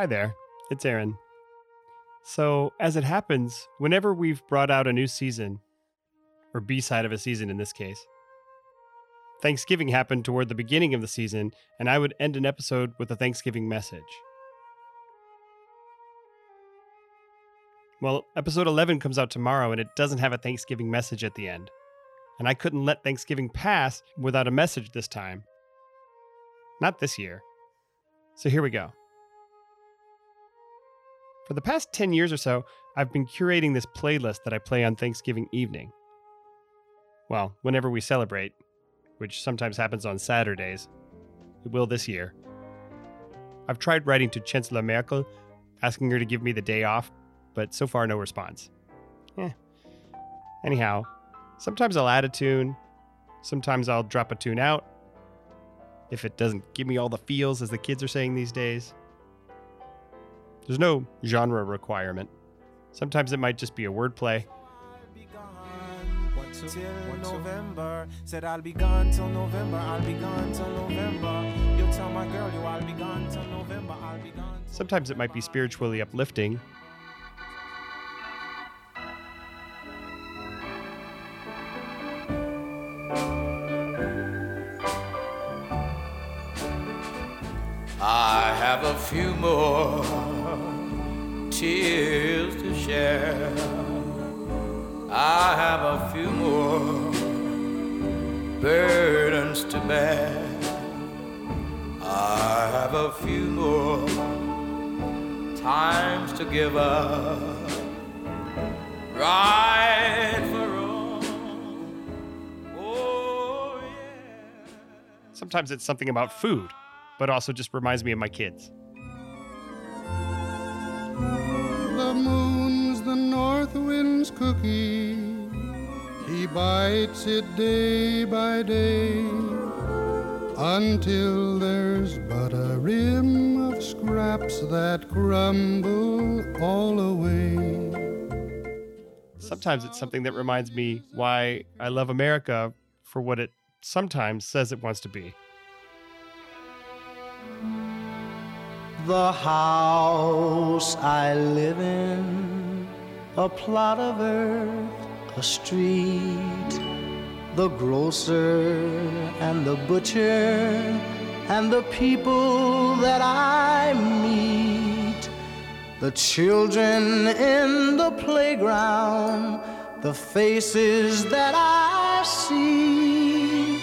Hi there, it's Aaron. So, as it happens, whenever we've brought out a new season, or B side of a season in this case, Thanksgiving happened toward the beginning of the season, and I would end an episode with a Thanksgiving message. Well, episode 11 comes out tomorrow, and it doesn't have a Thanksgiving message at the end. And I couldn't let Thanksgiving pass without a message this time. Not this year. So here we go. For the past 10 years or so, I've been curating this playlist that I play on Thanksgiving evening. Well, whenever we celebrate, which sometimes happens on Saturdays. It will this year. I've tried writing to Chancellor Merkel, asking her to give me the day off, but so far no response. Eh. Anyhow, sometimes I'll add a tune, sometimes I'll drop a tune out, if it doesn't give me all the feels, as the kids are saying these days. There's no genre requirement. Sometimes it might just be a wordplay. November, said I'll be gone till November, I'll be gone till November. You'll tell my girl you I'll be gone till November, I'll be gone. Sometimes it might be spiritually uplifting. I have a few more tears to share. I have a few more burdens to bear. I have a few more times to give up. Right for wrong. Oh, yeah. Sometimes it's something about food, but also just reminds me of my kids. The north wind's cookie. He bites it day by day until there's but a rim of scraps that crumble all away. Sometimes it's something that reminds me why I love America for what it sometimes says it wants to be. The house I live in, a plot of earth, a street, the grocer and the butcher, and the people that I meet, the children in the playground, the faces that I see,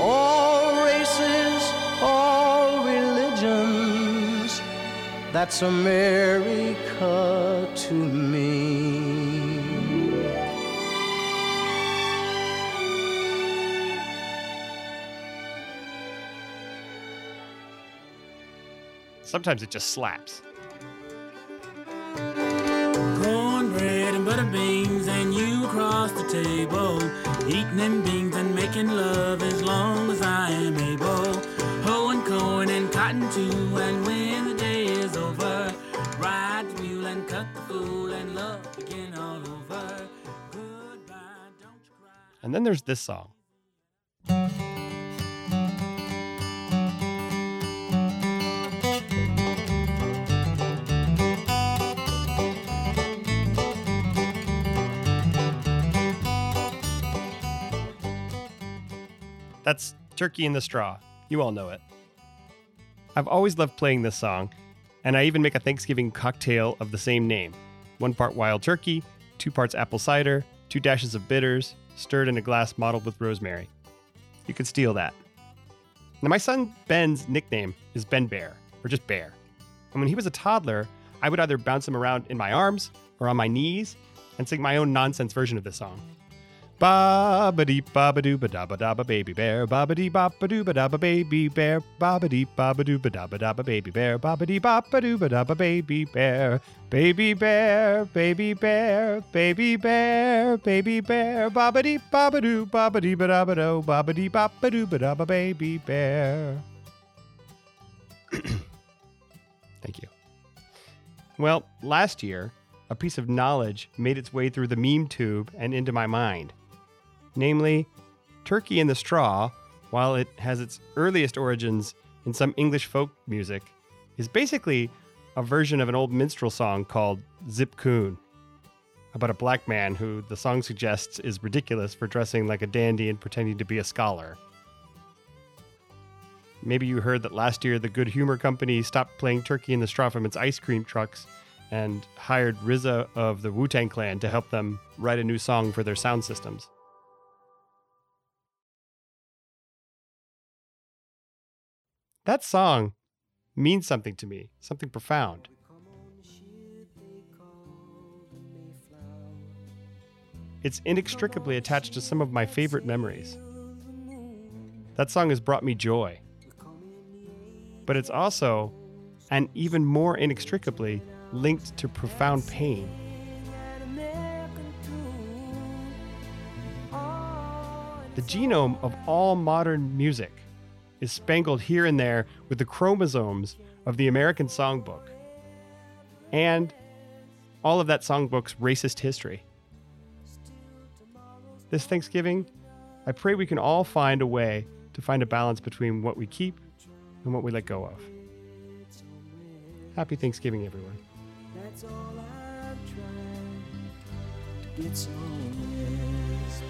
all races, all religions that's America to me. Sometimes it just slaps. Cornbread and butter beans, and you across the table, eating them beans and making love as long as I am able. Hoeing corn and cotton too, and when the day is over, ride the mule and cut the fool, and love begin all over. Goodbye, don't cry. And then there's this song. That's Turkey in the Straw. You all know it. I've always loved playing this song, and I even make a Thanksgiving cocktail of the same name one part wild turkey, two parts apple cider, two dashes of bitters, stirred in a glass mottled with rosemary. You could steal that. Now, my son Ben's nickname is Ben Bear, or just Bear. And when he was a toddler, I would either bounce him around in my arms or on my knees and sing my own nonsense version of this song. Ba ba dee ba ba doo ba da ba da ba baby bear ba ba dee ba ba doo ba da ba baby bear ba ba dee ba ba doo ba da ba da ba baby bear ba ba dee ba ba doo ba da ba baby bear baby bear baby bear baby bear baby bear ba ba dee ba ba doo ba ba dee ba da ba do ba ba dee ba ba doo ba da ba baby bear. Thank you. Well, last year, a piece of knowledge made its way through the meme tube and into my mind. Namely, Turkey in the Straw, while it has its earliest origins in some English folk music, is basically a version of an old minstrel song called Zip Coon about a black man who the song suggests is ridiculous for dressing like a dandy and pretending to be a scholar. Maybe you heard that last year the Good Humor Company stopped playing Turkey in the Straw from its ice cream trucks and hired RZA of the Wu Tang Clan to help them write a new song for their sound systems. That song means something to me, something profound. It's inextricably attached to some of my favorite memories. That song has brought me joy. But it's also, and even more inextricably, linked to profound pain. The genome of all modern music is spangled here and there with the chromosomes of the American songbook and all of that songbook's racist history. This Thanksgiving, I pray we can all find a way to find a balance between what we keep and what we let go of. Happy Thanksgiving, everyone. That's all I've tried rest.